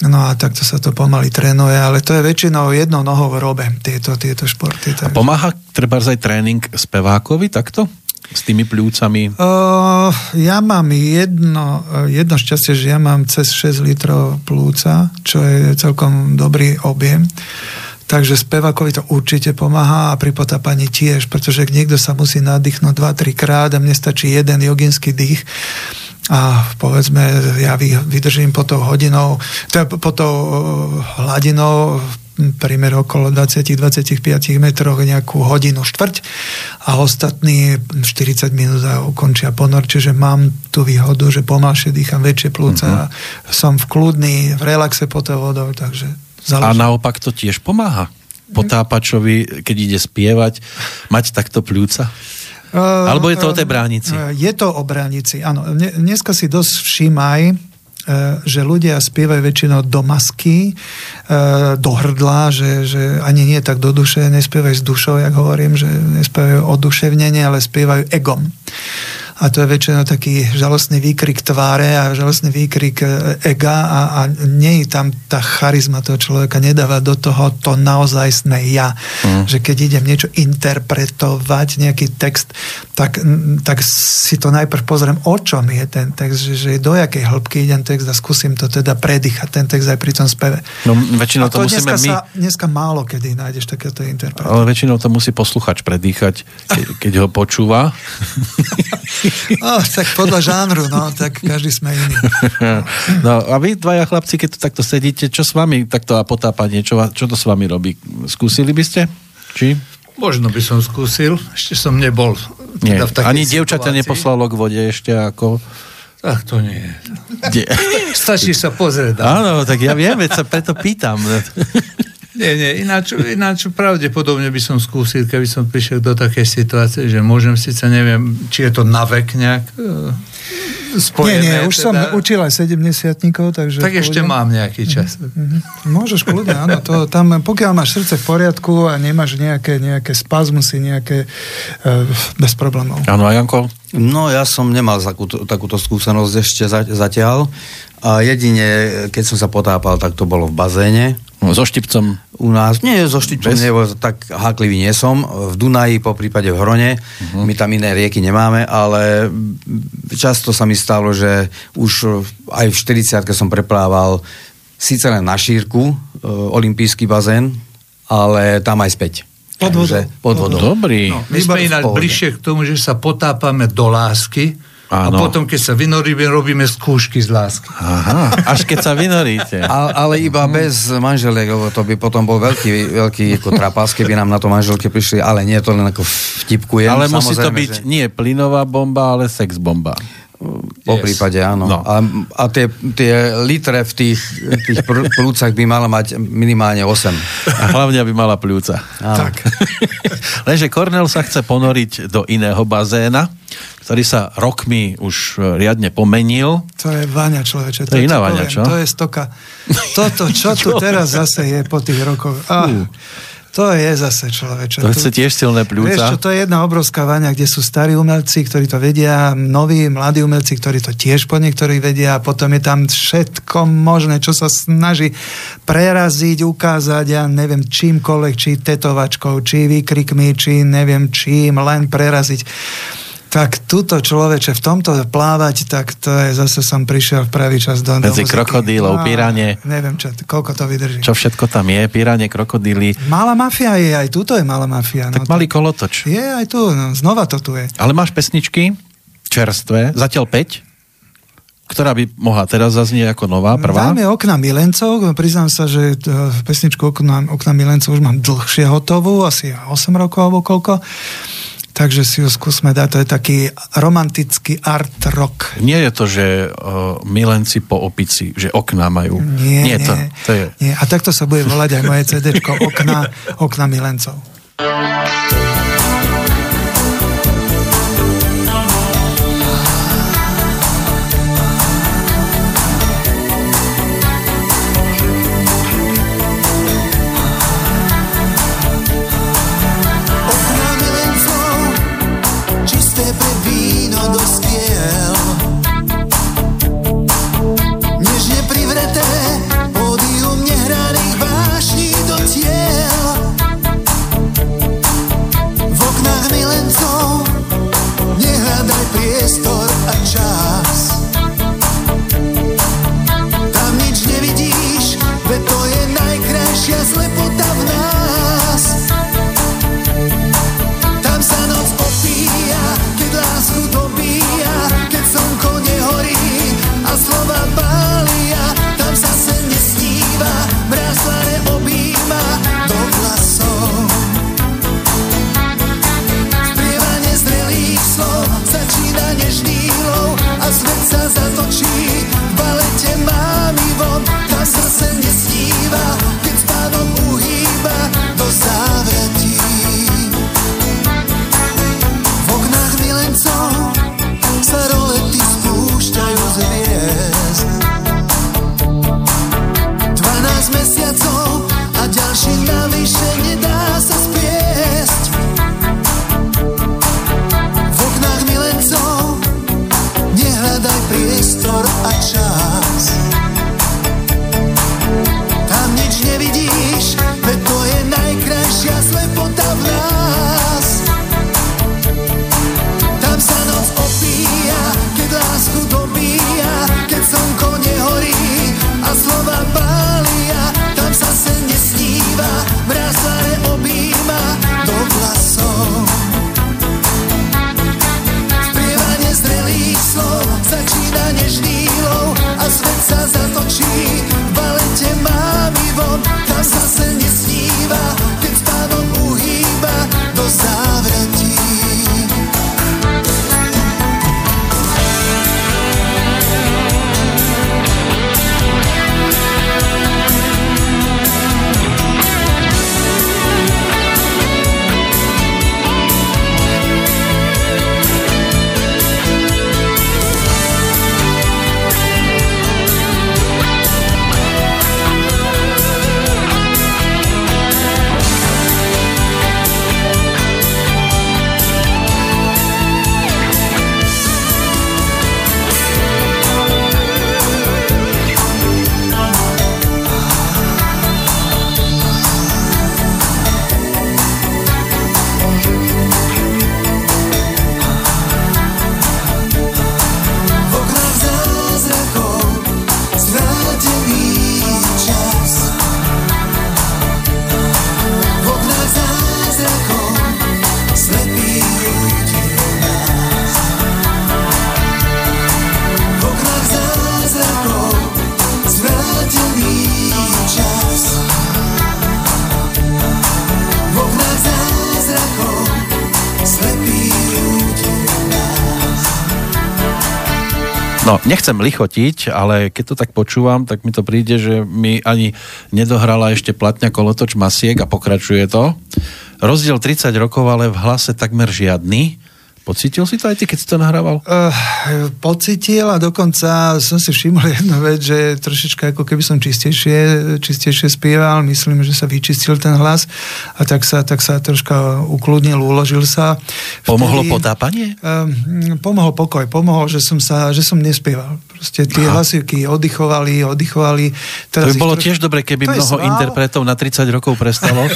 No a takto sa to pomaly trénuje, ale to je väčšinou jednou nohou v robe, tieto, tieto športy. A Takže... pomáha treba aj tréning spevákovi takto? S tými pľúcami? Uh, ja mám jedno, jedno šťastie, že ja mám cez 6 litrov plúca, čo je celkom dobrý objem. Takže spevákovi to určite pomáha a pri potápaní tiež, pretože niekto sa musí nadýchnuť 2-3 krát a mne stačí jeden joginský dých, a povedzme, ja vy- vydržím po tou hodinou, teda po tou uh, hladinou primer okolo 20-25 metrov nejakú hodinu štvrť a ostatní 40 minút a ukončia ponor, čiže mám tú výhodu, že pomalšie dýcham väčšie plúca, uh-huh. som v kľudný, v relaxe pod vodou, takže A záleží. naopak to tiež pomáha? Potápačovi, keď ide spievať, mať takto pľúca? Uh, Alebo je to o tej bránici? Uh, Je to o bránici, áno. Dne- Dneska si dosť všímaj, že ľudia spievajú väčšinou do masky, uh, do hrdla, že, že ani nie tak do duše, nespievajú s dušou, jak hovorím, že nespievajú oduševnenie, ale spievajú egom. A to je väčšinou taký žalostný výkrik tváre a žalostný výkrik e, ega a, a nie je tam tá charizma toho človeka, nedáva do toho to naozajstné ja. Mm. Že keď idem niečo interpretovať, nejaký text, tak, tak si to najprv pozriem, o čom je ten text, že, že do jakej hĺbky idem text a skúsim to teda predýchať, ten text aj pri tom speve. No väčšinou to, to musíme dneska, my... sa, dneska málo kedy nájdeš takéto interpretácie. Ale väčšinou to musí posluchač predýchať, keď, keď ho počúva. Oh, tak podľa žánru, no, tak každý sme iný. No a vy dvaja chlapci, keď tu takto sedíte, čo s vami takto a potápanie, čo, čo to s vami robí? Skúsili by ste? Či? Možno by som skúsil, ešte som nebol. Nie, Teda v takej ani dievčaťa neposlalo k vode ešte ako... Tak to nie. Die... Stačí sa pozrieť. Áno, tak ja viem, veď sa preto pýtam. Nie, nie, ináč, ináč pravdepodobne by som skúsil, keby som prišiel do takej situácie, že môžem síce, neviem, či je to na vek nejak e, Nie, spojené. nie, už som teda, učil aj 70 takže... Tak ešte mám nejaký čas. Mhm. Môžeš kľudne, áno. To, tam, pokiaľ máš srdce v poriadku a nemáš nejaké, nejaké spazmusy, nejaké uh, bez problémov. Áno, a Janko? No ja som nemal takúto, takúto skúsenosť ešte za, zatiaľ. A jedine, keď som sa potápal, tak to bolo v bazéne. No, so štipcom. U nás, nie, so štipčom, Bez? nebo tak háklivý nie som. V Dunaji, po prípade v Hrone, uh-huh. my tam iné rieky nemáme, ale často sa mi stalo, že už aj v 40 som preplával síce len na šírku, e, olimpijský bazén, ale tam aj späť. Pod vodou. Pod vodou. Dobrý. No, my sme pohode. bližšie k tomu, že sa potápame do lásky a Áno. potom, keď sa vynoríme, robíme skúšky z lásky. Aha, až keď sa vynoríte. A, ale iba bez manželiek, lebo to by potom bol veľký, veľký ako trapas, keby nám na to manželky prišli, ale nie to len ako vtipkujem. Ale musí to byť že- nie plynová bomba, ale sex bomba. Po Yes. prípade áno. No. A, a tie, tie litre v tých, tých pr- plúcach by mala mať minimálne 8. A hlavne, aby mala pľúca. Áno. Tak. Lenže Kornel sa chce ponoriť do iného bazéna, ktorý sa rokmi už e, riadne pomenil. To je váňa človeče. To je iná poviem, čo? To je stoka. Toto, čo tu teraz zase je po tých rokoch. Ah, to je zase človeče. To chce tiež silné Vieš pľúca. čo, to je jedna obrovská váňa, kde sú starí umelci, ktorí to vedia, noví, mladí umelci, ktorí to tiež po niektorí vedia a potom je tam všetko možné, čo sa snaží preraziť, ukázať, ja neviem, čímkoľvek, či tetovačkou, či výkrikmi, či neviem čím, len preraziť. Tak tuto človeče, v tomto plávať, tak to je, zase som prišiel v pravý čas do, do Medzi muziky. krokodílov, Á, pirane. Neviem, čo, koľko to vydrží. Čo všetko tam je, piranie, krokodíly. Malá mafia je, aj tuto je malá mafia. Tak no, malý kolotoč. Je aj tu, no, znova to tu je. Ale máš pesničky čerstvé, zatiaľ 5, ktorá by mohla teraz zaznieť ako nová, prvá. Dajme okna milencov, priznám sa, že uh, pesničku okna, okna milencov už mám dlhšie hotovú, asi 8 rokov alebo koľko. Takže si ju skúsme dať, to je taký romantický art rock. Nie je to, že uh, milenci po opici, že okná majú. Nie, nie, to, to je... nie. A takto sa bude volať aj moje CDčko okna, okna milencov. No, nechcem lichotiť, ale keď to tak počúvam, tak mi to príde, že mi ani nedohrala ešte platňa kolotoč Masiek a pokračuje to. Rozdiel 30 rokov, ale v hlase takmer žiadny. Pocítil si to aj ty, keď si to nahrával? Uh, pocítil a dokonca som si všimol jednu vec, že trošička ako keby som čistejšie, čistejšie spieval, myslím, že sa vyčistil ten hlas a tak sa, tak sa troška ukludnil, uložil sa. Pomohlo Vtedy, potápanie? Uh, pomohol pokoj, pomohol, že som, sa, že som nespieval. Proste tie Aha. hlasivky oddychovali, oddychovali. Teraz to by bolo troš... tiež dobre, keby to mnoho interpretov na 30 rokov prestalo.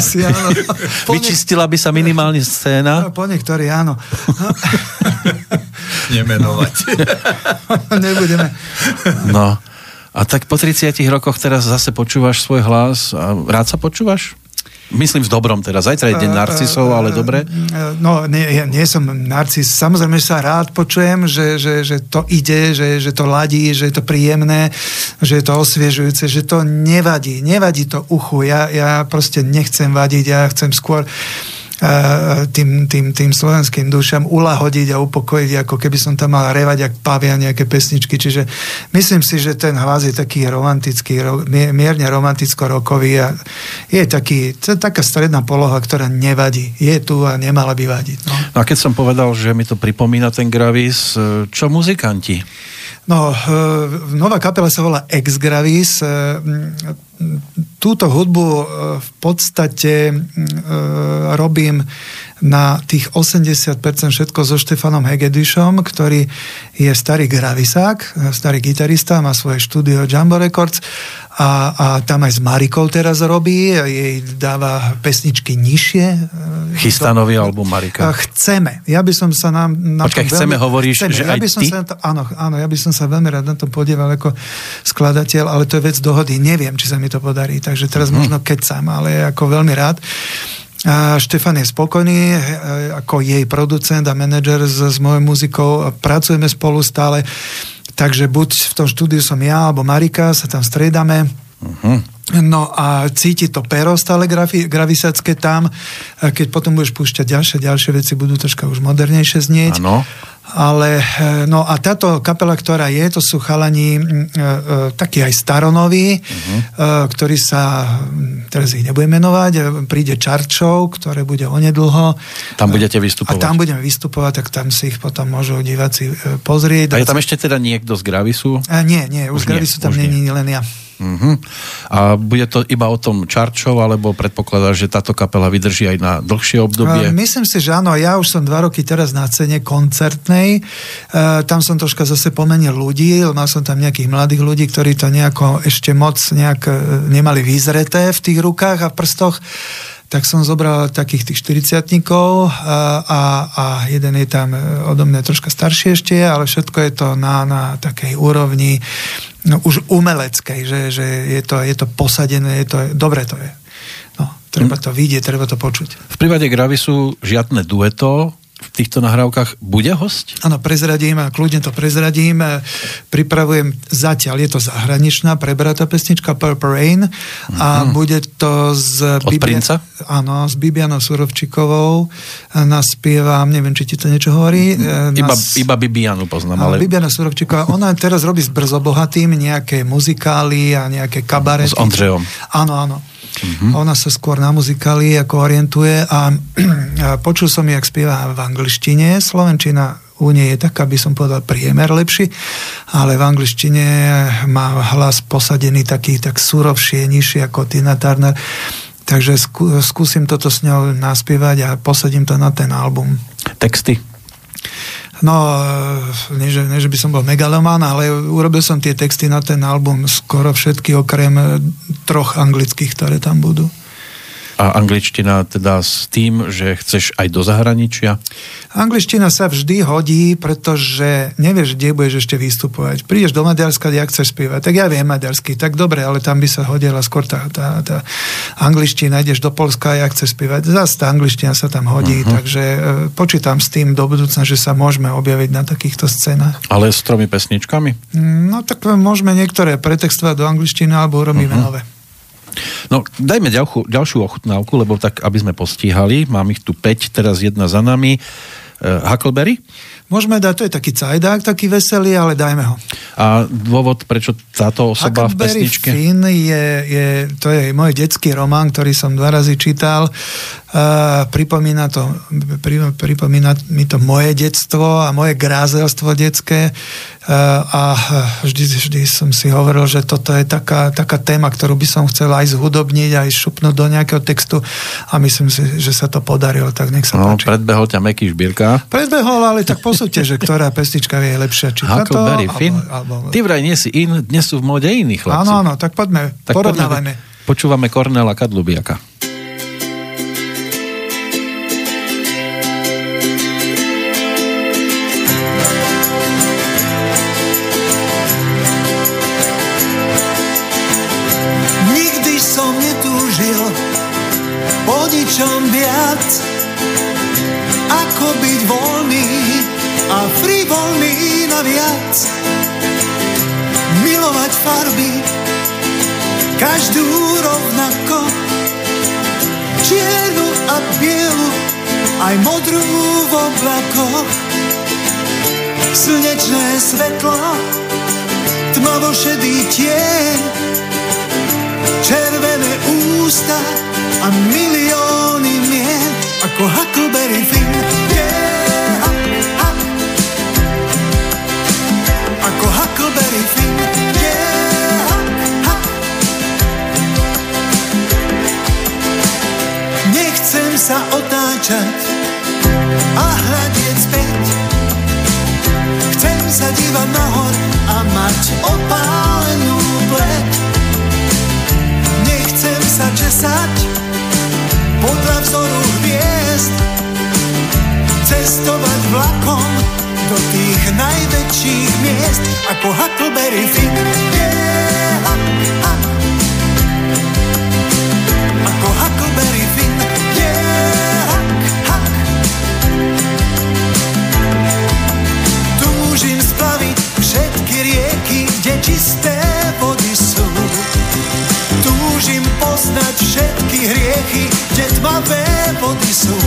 Asi áno. Vyčistila by sa minimálne scéna. No, po niektorí áno. Nemenovať. Nebudeme. No. A tak po 30 rokoch teraz zase počúvaš svoj hlas a rád sa počúvaš? Myslím v dobrom teraz. Zajtra je deň eh, narcisov, ale eh, dobre. Eh, no, nie, ja nie som narcis. Samozrejme, že sa rád počujem, že, že, že to ide, že, že to ladí, že je to príjemné, že je to osviežujúce, že to nevadí. Nevadí to uchu. Ja, ja proste nechcem vadiť, ja chcem skôr tým, tým, tým slovenským dušam ulahodiť a upokojiť, ako keby som tam mal revať, ak pavia nejaké pesničky. Čiže myslím si, že ten hlas je taký romantický, mierne romanticko-rokový a je taký, to je taká stredná poloha, ktorá nevadí. Je tu a nemala by vadiť. No. no a keď som povedal, že mi to pripomína ten Gravis, čo muzikanti? No, nová kapela sa volá Ex Gravis túto hudbu e, v podstate e, robím na tých 80% všetko so Štefanom Hegedišom, ktorý je starý gravisák, starý gitarista, má svoje štúdio Jumbo Records a, a tam aj s Marikou teraz robí, jej dáva pesničky nižšie. E, Chystá nový album Marika. Chceme. Ja by som sa nám... Na Počkaj, chceme, veľmi, hovoríš, chceme. že ja aj by som ty? Sa to, áno, áno, ja by som sa veľmi rád na to podieval ako skladateľ, ale to je vec dohody. Neviem, či sa mi to podarí, takže teraz mm. možno kecam, ale ako veľmi rád. A Štefan je spokojný e, ako jej producent a manažer s, s mojou muzikou. Pracujeme spolu stále, takže buď v tom štúdiu som ja alebo Marika, sa tam striedame. Uh-huh. No a cíti to pero stále grafi, gravisacké tam. Keď potom budeš púšťať ďalšie, ďalšie veci, budú troška už modernejšie znieť. Ano. Ale, e, no a táto kapela, ktorá je, to sú chalani e, e, takí aj staronoví, uh-huh. e, ktorí sa, teraz ich nebudem menovať, príde Čarčov, ktoré bude onedlho. Tam budete vystupovať. A tam budeme vystupovať, tak tam si ich potom môžu diváci pozrieť. A je tam ešte teda niekto z Gravisu? E, nie, nie, už, už Gravisu nie, tam není len ja. Uh-huh. A bude to iba o tom Čarčov, alebo predpokladá, že táto kapela vydrží aj na dlhšie obdobie? Myslím si, že áno. Ja už som dva roky teraz na cene koncertnej. Uh, tam som troška zase pomenil ľudí. Mal som tam nejakých mladých ľudí, ktorí to nejako ešte moc nejak e, nemali vyzreté v tých rukách a prstoch tak som zobral takých tých 40 a, a, a jeden je tam odo mňa troška starší ešte, ale všetko je to na, na takej úrovni no, už umeleckej, že, že je, to, je to posadené, je to, dobre to je. No, treba to vidieť, treba to počuť. V prípade Gravisu žiadne dueto, v týchto nahrávkach bude host? Áno, prezradím a kľudne to prezradím. Pripravujem zatiaľ, je to zahraničná prebratá pesnička Purple Rain mm-hmm. a mhm. bude to z... Od Bibia... princa? Áno, s Bibianou Surovčikovou. Naspievam, neviem, či ti to niečo hovorí. Mm-hmm. Iba, Nas... iba Bibianu poznám, ale... Bibiana Surovčiková, ona teraz robí s Brzobohatým nejaké muzikály a nejaké kabarety. S Ondřejom. Áno, áno. Mm-hmm. Ona sa skôr na muzikály ako orientuje a, a počul som, jak spieva v angličtine. Slovenčina u nej je taká, by som povedal, priemer lepší, ale v angličtine má hlas posadený taký tak surovšie, nižšie ako Tina Turner. Takže skú, skúsim toto s ňou naspievať a posadím to na ten album. Texty? No, e, nie že, nie, že by som bol megaloman, ale urobil som tie texty na ten album skoro všetky, okrem troch anglických, ktoré tam budú. A angličtina teda s tým, že chceš aj do zahraničia? Angličtina sa vždy hodí, pretože nevieš, kde budeš ešte vystupovať. Prídeš do Maďarska, kde chceš spievať. Tak ja viem maďarsky, tak dobre, ale tam by sa hodila skôr tá, tá, tá angličtina. Ideš do Polska, ja chceš spievať. Zas tá angličtina sa tam hodí, uh-huh. takže e, počítam s tým do budúcna, že sa môžeme objaviť na takýchto scénach. Ale s tromi pesničkami? No tak môžeme niektoré pretextovať do angličtiny alebo urobíme uh-huh. nové. No, dajme ďalšiu, ďalšiu ochutnávku, lebo tak, aby sme postíhali. Mám ich tu 5, teraz jedna za nami. Huckleberry? Môžeme dať, to je taký cajdák, taký veselý, ale dajme ho. A dôvod, prečo táto osoba v pesničke? Finn je, je, to je môj detský román, ktorý som dva razy čítal. Uh, pripomína, to, pri, pripomína mi to moje detstvo a moje grázelstvo detské uh, a vždy, vždy som si hovoril, že toto je taká, taká téma, ktorú by som chcel aj zhudobniť, aj šupnúť do nejakého textu a myslím si, že sa to podarilo, tak nech sa no, páči. predbehol ťa Meky Šbírka. Predbehol, ale tak posúďte, že ktorá pesnička je lepšia. Či táto. Alebo, alebo... Ty vraj nie si in, dnes sú v móde iní chlapci. Áno, áno, tak poďme, Tak porovnávajme. poďme, počúvame Kornela Kadlubiaka. Viac. Milovať farby, každú rovnako, čiernu a bielu, aj modrú v oblakoch. Slnečné svetlo, tmavo šedý tieň, červené ústa a milióny mien ako Huckleberry Finn. Sa otáčať a hľadieť späť. Chcem sa dívať nahor a mať opálenú pleť. Nechcem sa česať podľa vzoru hviezd Cestovať vlakom do tých najväčších miest Ako Huckleberry Finn yeah, ha, ha. Ako Huckleberry Finn yeah, ha, ha. Túžim splaviť všetky rieky, kde čisté vody sú Túžim poznať všetky hriechy, kde tmavé vody sú.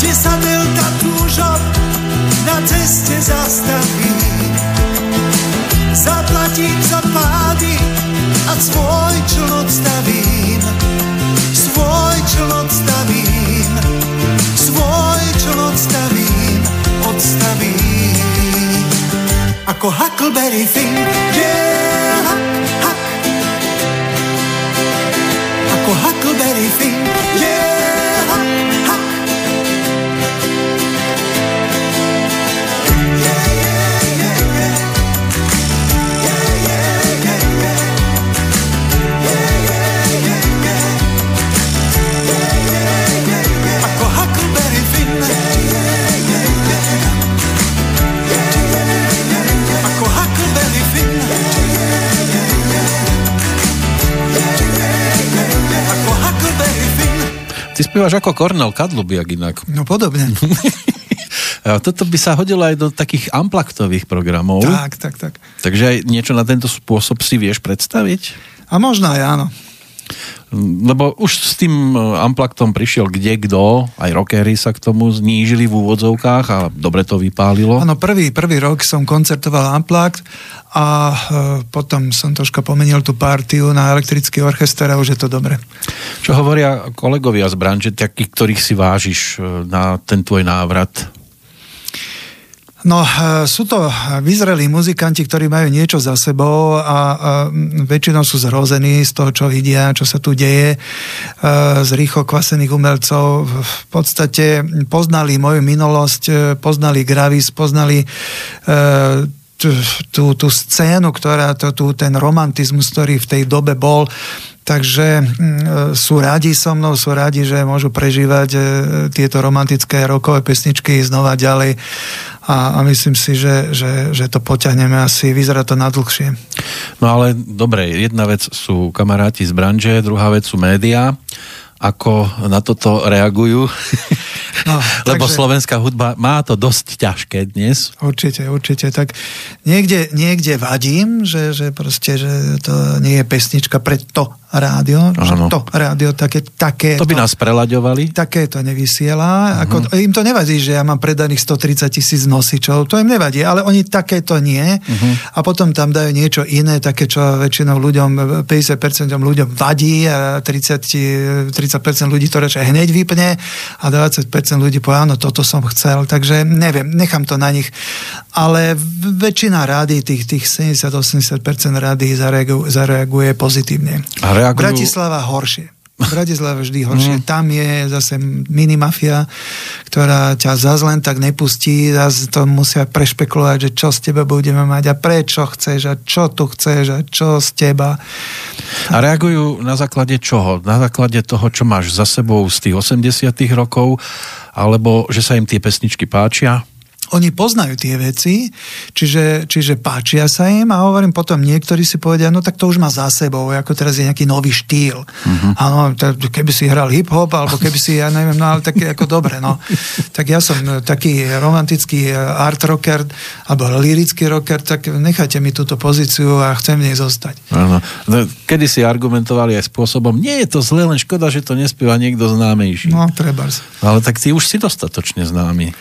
Kde sa delta túžob na ceste zastaví. Zaplatím za pády a svoj čln odstavím. Svoj čln odstavím. Svoj čln odstavím. Odstavím. Ako Huckleberry Finn. Yeah, huck, huck. Ako Huckleberry Finn. Ty spievaš ako Kornel Kadlubiak inak. No podobne. Toto by sa hodilo aj do takých amplaktových programov. tak, tak, tak. Takže aj niečo na tento spôsob si vieš predstaviť? A možno aj áno. Lebo už s tým amplaktom prišiel kde kto, aj rockery sa k tomu znížili v úvodzovkách a dobre to vypálilo. Áno, prvý, prvý rok som koncertoval Unplugged a e, potom som troška pomenil tú partiu na elektrický orchester a už je to dobre. Čo hovoria kolegovia z branže, takých, ktorých si vážiš e, na ten tvoj návrat? No, e, sú to vyzrelí muzikanti, ktorí majú niečo za sebou a, väčšinou sú zrození z toho, čo vidia, čo sa tu deje, z rýchlo kvasených umelcov. V podstate poznali moju minulosť, poznali Gravis, poznali tú, tú scénu, ktorá, to, tú, ten romantizmus, ktorý v tej dobe bol. Takže sú rádi so mnou, sú rádi, že môžu prežívať tieto romantické rokové pesničky znova ďalej a, a myslím si, že, že, že to poťahneme asi, vyzerá to na dlhšie. No ale dobre, jedna vec sú kamaráti z branže, druhá vec sú médiá. Ako na toto reagujú? No, Lebo takže- slovenská hudba má to dosť ťažké dnes. Určite, určite. Tak niekde, niekde vadím, že, že proste, že to nie je pesnička pre to rádio, že to rádio také, také To by nás prelaďovali. také to nevysiela. Ako, im to nevadí, že ja mám predaných 130 tisíc nosičov, to im nevadí, ale oni takéto nie. A potom tam dajú niečo iné, také, čo väčšinou ľuďom, 50% ľuďom vadí a 30, 30% ľudí to radšej hneď vypne a 20% ľudí povie, áno, toto som chcel. Takže neviem, nechám to na nich. Ale väčšina rády, tých, tých 70-80% rády zareaguje, zareaguje pozitívne. A reagujú- Bratislava horšie. Bratislava vždy horšie. Tam je zase minimafia, ktorá ťa zase len tak nepustí, zase to musia prešpekulovať, že čo z teba budeme mať a prečo chceš a čo tu chceš a čo z teba. A reagujú na základe čoho? Na základe toho, čo máš za sebou z tých 80 rokov, alebo že sa im tie pesničky páčia? Oni poznajú tie veci, čiže, čiže páčia sa im a hovorím potom niektorí si povedia, no tak to už má za sebou, ako teraz je nejaký nový štýl. Mhm. Áno, uh-huh. keby si hral hip-hop, alebo keby si, ja neviem, no ale tak ako dobre, no. Tak ja som e, taký romantický e, art rocker, alebo lirický rocker, tak nechajte mi túto pozíciu a chcem v nej zostať. Áno. No, Kedy si argumentovali aj spôsobom, nie je to zle, len škoda, že to nespieva niekto známejší. No, trebárs. Ale tak ty už si dostatočne známy.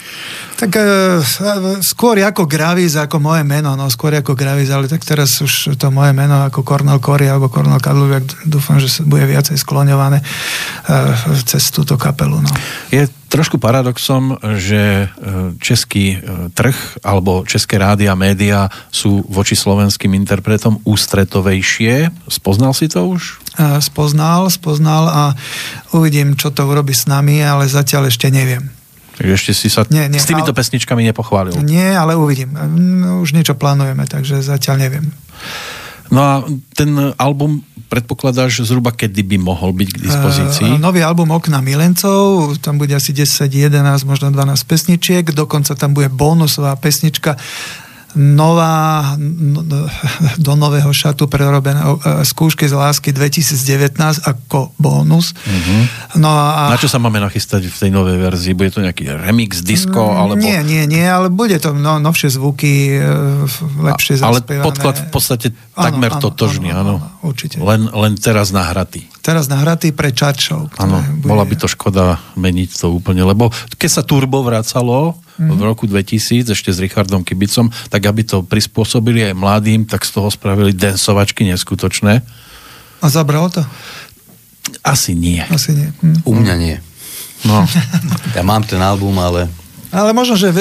Tak e, skôr ako Gravis, ako moje meno, no skôr ako Gravis, ale tak teraz už to moje meno ako Cornel Cory alebo Cornel Kadlubiak, dúfam, že sa bude viacej skloňované e, cez túto kapelu. No. Je trošku paradoxom, že e, český e, trh alebo české rádia, média sú voči slovenským interpretom ústretovejšie. Spoznal si to už? Spoznal, spoznal a uvidím, čo to urobí s nami, ale zatiaľ ešte neviem. Takže ešte si sa Nie, nie, s týmito ale- pesničkami nepochválil. Nie, ale uvidím. Mm, Už niečo plánujeme, takže zatiaľ neviem. No a ten album predpokladáš zhruba kedy by mohol byť k dispozícii? E, nový album Okna milencov, tam bude asi 10, 11, možno 12 pesničiek, dokonca tam bude bonusová pesnička nová, no, do nového šatu prerobená e, skúšky z lásky 2019 ako bonus. No a, Na čo sa máme nachystať v tej novej verzii? Bude to nejaký remix, disco? Alebo... Mm, Nie, nie, nie, ale bude to no, novšie zvuky, e, lepšie ale zaspievané. podklad v podstate takmer áno, totožný, áno. Určite. Len, len teraz nahratý. Teraz nahratý pre Čarčov. Áno, bola by to škoda meniť to úplne, lebo keď sa Turbo vracalo Mhm. v roku 2000 ešte s Richardom Kibicom, tak aby to prispôsobili aj mladým, tak z toho spravili densovačky neskutočné. A zabralo to? Asi nie. Asi nie. Hm. U mňa nie. No. Ja mám ten album, ale Ale možno, že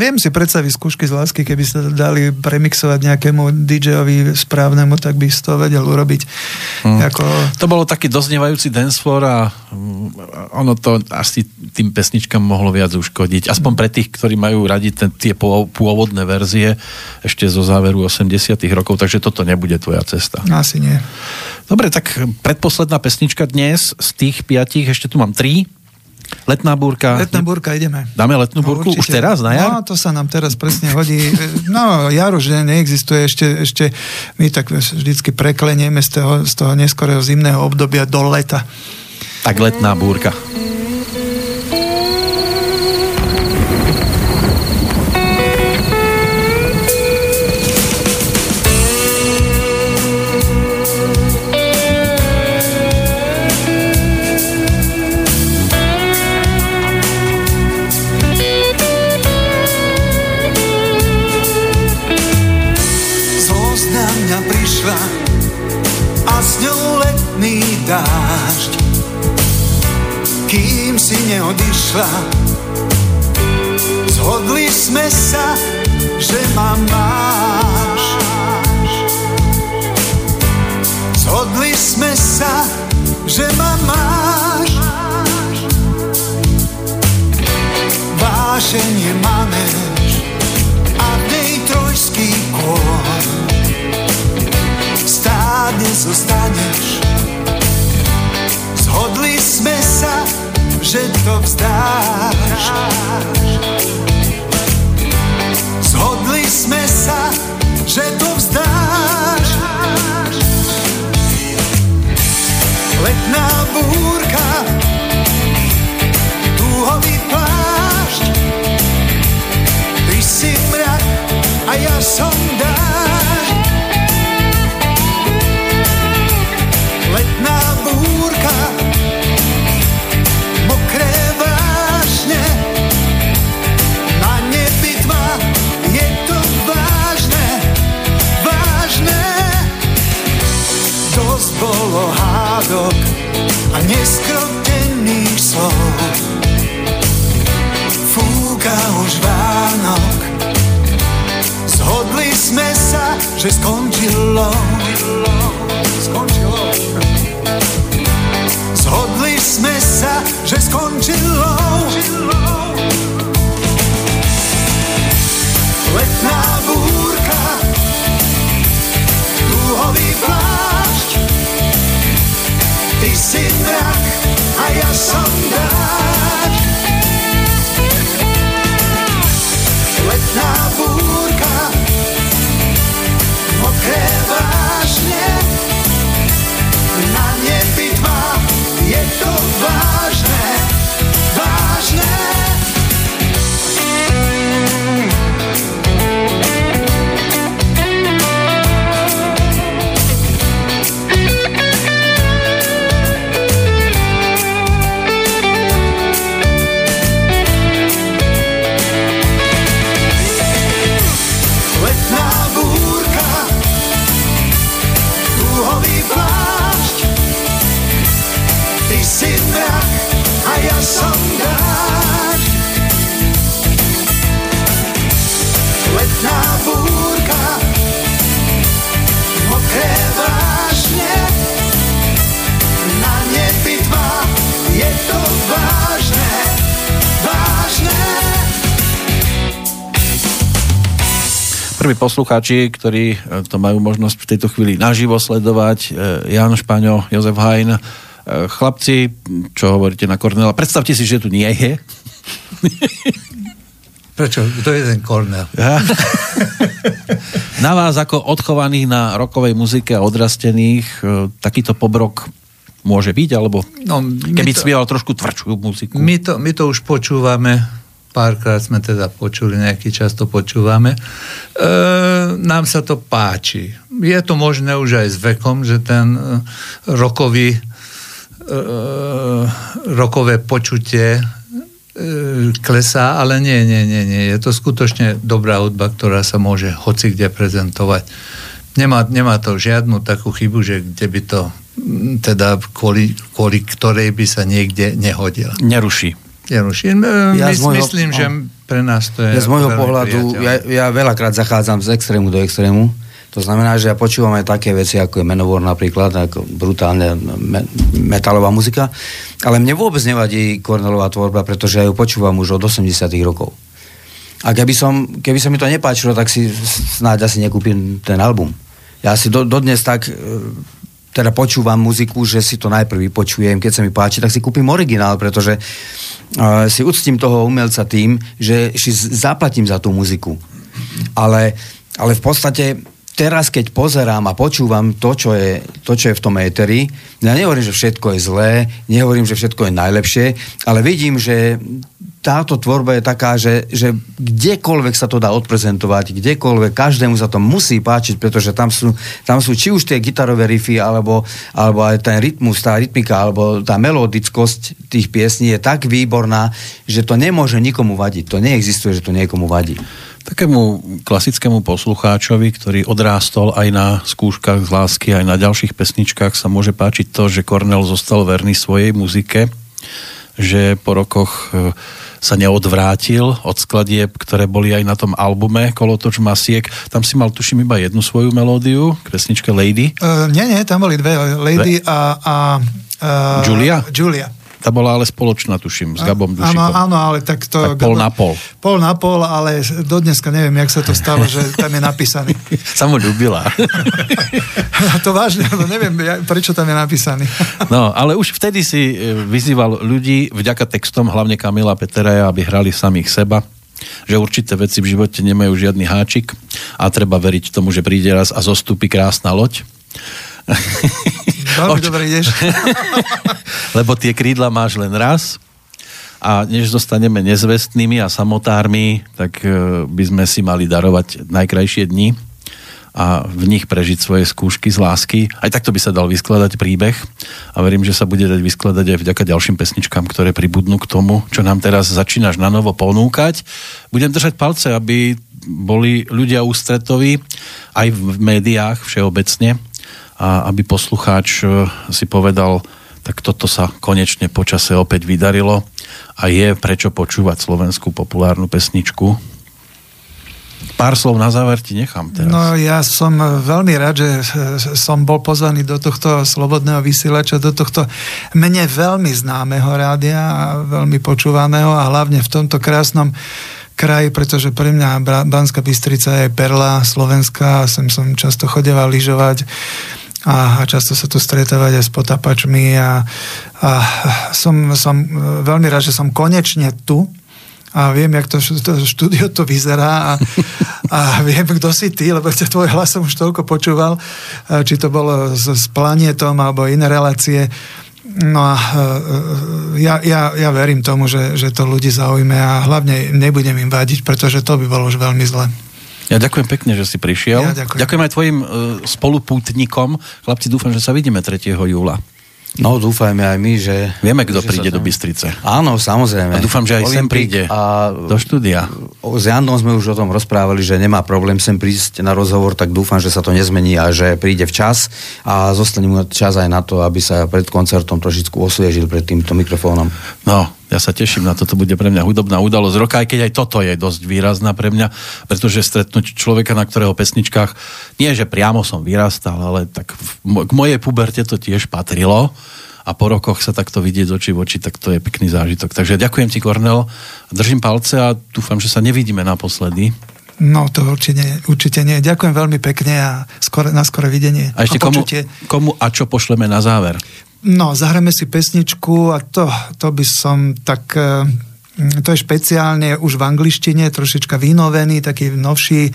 viem si predstaviť skúšky z lásky, keby sa dali premixovať nejakému DJ-ovi správnemu, tak by si to vedel urobiť. Hm. Ako, To bolo taký doznievajúci dancefloor a mm, ono to asi tým pesničkám mohlo viac uškodiť. Aspoň pre tých, ktorí majú radi ten, tie pô- pôvodné verzie ešte zo záveru 80 rokov, takže toto nebude tvoja cesta. asi nie. Dobre, tak predposledná pesnička dnes z tých piatich, ešte tu mám tri. Letná búrka. Letná búrka, ideme. Dáme letnú búrku už určite. teraz, na jar? No, to sa nám teraz presne hodí. No, jar už ne- neexistuje, ešte, ešte my tak vždycky preklenieme z toho, z toho neskorého zimného obdobia do leta. Tak letná búrka. Neodišla, zhodli sme sa, že ma máš. Zhodli sme sa, že ma máš. Vášeň je manéž a v nej trojský kôr. Stádne zostaneš, zhodli sme sa, že to vzdáš. Zhodli sme sa, že to vzdáš. Letná búrka, dúhový plášť, Prví poslucháči, ktorí e, to majú možnosť v tejto chvíli naživo sledovať, e, Jan Špaňo, Jozef Hajn, e, chlapci, čo hovoríte na Kornela, predstavte si, že tu nie je. Prečo? Kto je ten Kornel? Na vás ako odchovaných na rokovej muzike a odrastených takýto pobrok môže byť, alebo No, keby to- spieval trošku tvrdšiu muziku. My to, my to už počúvame, párkrát sme teda počuli, nejaký čas to počúvame. E, nám sa to páči. Je to možné už aj s vekom, že ten e, rokový e, rokové počutie e, klesá, ale nie, nie, nie, nie. Je to skutočne dobrá hudba, ktorá sa môže hoci kde prezentovať. Nemá, nemá to žiadnu takú chybu, že kde by to teda kvôli, kvôli ktorej by sa niekde nehodila. Neruší. Januš, my, Ja my, môjho- myslím, no. že pre nás to je Ja z môjho pohľadu, priateľné. ja, ja veľakrát zachádzam z extrému do extrému. To znamená, že ja počúvam aj také veci, ako je Menovor napríklad, ako brutálne me, metalová muzika. Ale mne vôbec nevadí Kornelová tvorba, pretože ja ju počúvam už od 80 rokov. A keby, som, keby sa mi to nepáčilo, tak si snáď asi nekúpim ten album. Ja si do, dodnes tak e, teda počúvam muziku, že si to najprv vypočujem, keď sa mi páči, tak si kúpim originál, pretože uh, si uctím toho umelca tým, že si zaplatím za tú muziku. Ale, ale v podstate teraz, keď pozerám a počúvam to čo, je, to, čo je v tom éteri, ja nehovorím, že všetko je zlé, nehovorím, že všetko je najlepšie, ale vidím, že táto tvorba je taká, že, že kdekoľvek sa to dá odprezentovať, kdekoľvek, každému sa to musí páčiť, pretože tam sú, tam sú či už tie gitarové riffy, alebo, alebo aj ten rytmus, tá rytmika, alebo tá melodickosť tých piesní je tak výborná, že to nemôže nikomu vadiť. To neexistuje, že to niekomu vadí. Takému klasickému poslucháčovi, ktorý odrástol aj na skúškach z lásky, aj na ďalších pesničkách, sa môže páčiť to, že Kornel zostal verný svojej muzike, že po rokoch e, sa neodvrátil od skladieb, ktoré boli aj na tom albume Kolotoč Masiek. Tam si mal, tuším, iba jednu svoju melódiu, k pesničke Lady. Uh, nie, nie, tam boli dve, Lady a... a uh, Julia? Julia. Tá bola ale spoločná, tuším, s Gabom Dušikom. Áno, áno, ale tak to... Tak pol na pol. Pol na pol, ale do dneska neviem, jak sa to stalo, že tam je napísaný. Sa mu ľúbila. to vážne, no neviem, prečo tam je napísaný. No, ale už vtedy si e, vyzýval ľudí vďaka textom, hlavne Kamila Peteraja, aby hrali samých seba že určité veci v živote nemajú žiadny háčik a treba veriť tomu, že príde raz a zostúpi krásna loď. Veľmi dobre ideš. Lebo tie krídla máš len raz a než zostaneme nezvestnými a samotármi, tak e, by sme si mali darovať najkrajšie dni a v nich prežiť svoje skúšky z lásky. Aj takto by sa dal vyskladať príbeh a verím, že sa bude dať vyskladať aj vďaka ďalším pesničkám, ktoré pribudnú k tomu, čo nám teraz začínaš na novo ponúkať. Budem držať palce, aby boli ľudia ústretoví aj v médiách všeobecne a aby poslucháč e, si povedal, tak toto sa konečne počase opäť vydarilo a je prečo počúvať slovenskú populárnu pesničku. Pár slov na záver ti nechám teraz. No ja som veľmi rád, že som bol pozvaný do tohto slobodného vysielača, do tohto mne veľmi známeho rádia a veľmi počúvaného a hlavne v tomto krásnom kraji, pretože pre mňa Banská Bystrica je perla Slovenska sem som často chodeval lyžovať a, a často sa tu stretávať aj s potapačmi a, a som, som veľmi rád, že som konečne tu a viem, jak to, to štúdio to vyzerá a, a viem, kto si ty, lebo tvoj hlas som už toľko počúval, či to bolo s, s planetom alebo iné relácie. No a ja, ja, ja verím tomu, že, že to ľudí zaujme a hlavne nebudem im vadiť, pretože to by bolo už veľmi zle. Ja ďakujem pekne, že si prišiel. Ja ďakujem. ďakujem aj tvojim uh, spolupútnikom. Chlapci, dúfam, že sa vidíme 3. júla. No, dúfajme aj my, že... Vieme, kto že príde do Bystrice. Áno, samozrejme. A dúfam, že aj sem Olympik príde A do štúdia. S Janom sme už o tom rozprávali, že nemá problém sem prísť na rozhovor, tak dúfam, že sa to nezmení a že príde včas a zostane mu čas aj na to, aby sa pred koncertom trošičku osviežil pred týmto mikrofónom. No, ja sa teším na to, to bude pre mňa hudobná udalosť roka, aj keď aj toto je dosť výrazná pre mňa, pretože stretnúť človeka, na ktorého pesničkách, nie že priamo som vyrastal, ale tak v, k mojej puberte to tiež patrilo a po rokoch sa takto vidieť z očí v oči, tak to je pekný zážitok. Takže ďakujem ti, Kornel, držím palce a dúfam, že sa nevidíme naposledy. No to určite, určite nie. Ďakujem veľmi pekne a skore, na skore videnie. A ešte komu, počutie. komu a čo pošleme na záver? No, zahráme si pesničku a to, to by som tak... eh, To je špeciálne už v angličtine, trošička vynovený, taký novší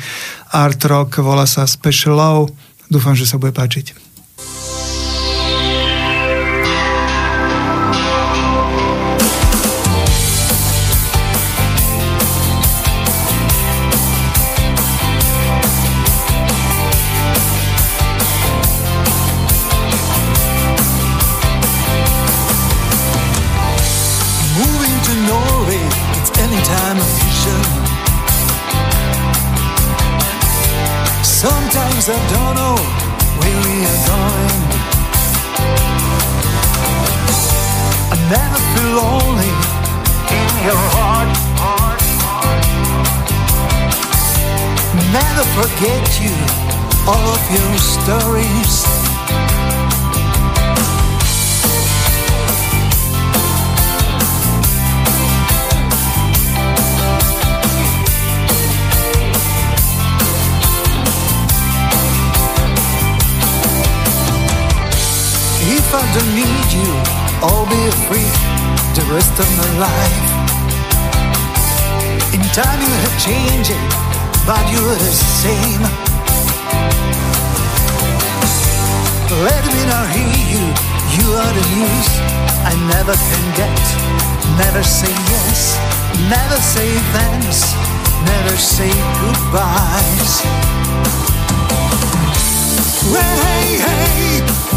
art rock, volá sa Special Love. Dúfam, že sa bude páčiť. It's any time of vision. Sometimes I don't know where we are going. I never feel lonely in your heart. Never forget you, all of your stories. Don't need you, I'll be free the rest of my life. In time you have changed but you're the same. Let me not hear you, you are the news I never can get. Never say yes, never say thanks, never say goodbyes. Hey, hey,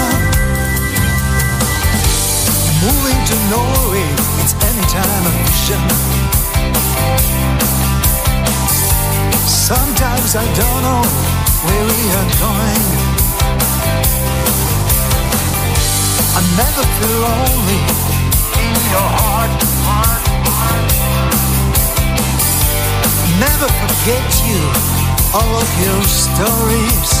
Moving to Norway, it's any time of vision. Sometimes I don't know where we are going. I never feel lonely in your heart. heart, heart. Never forget you, all of your stories.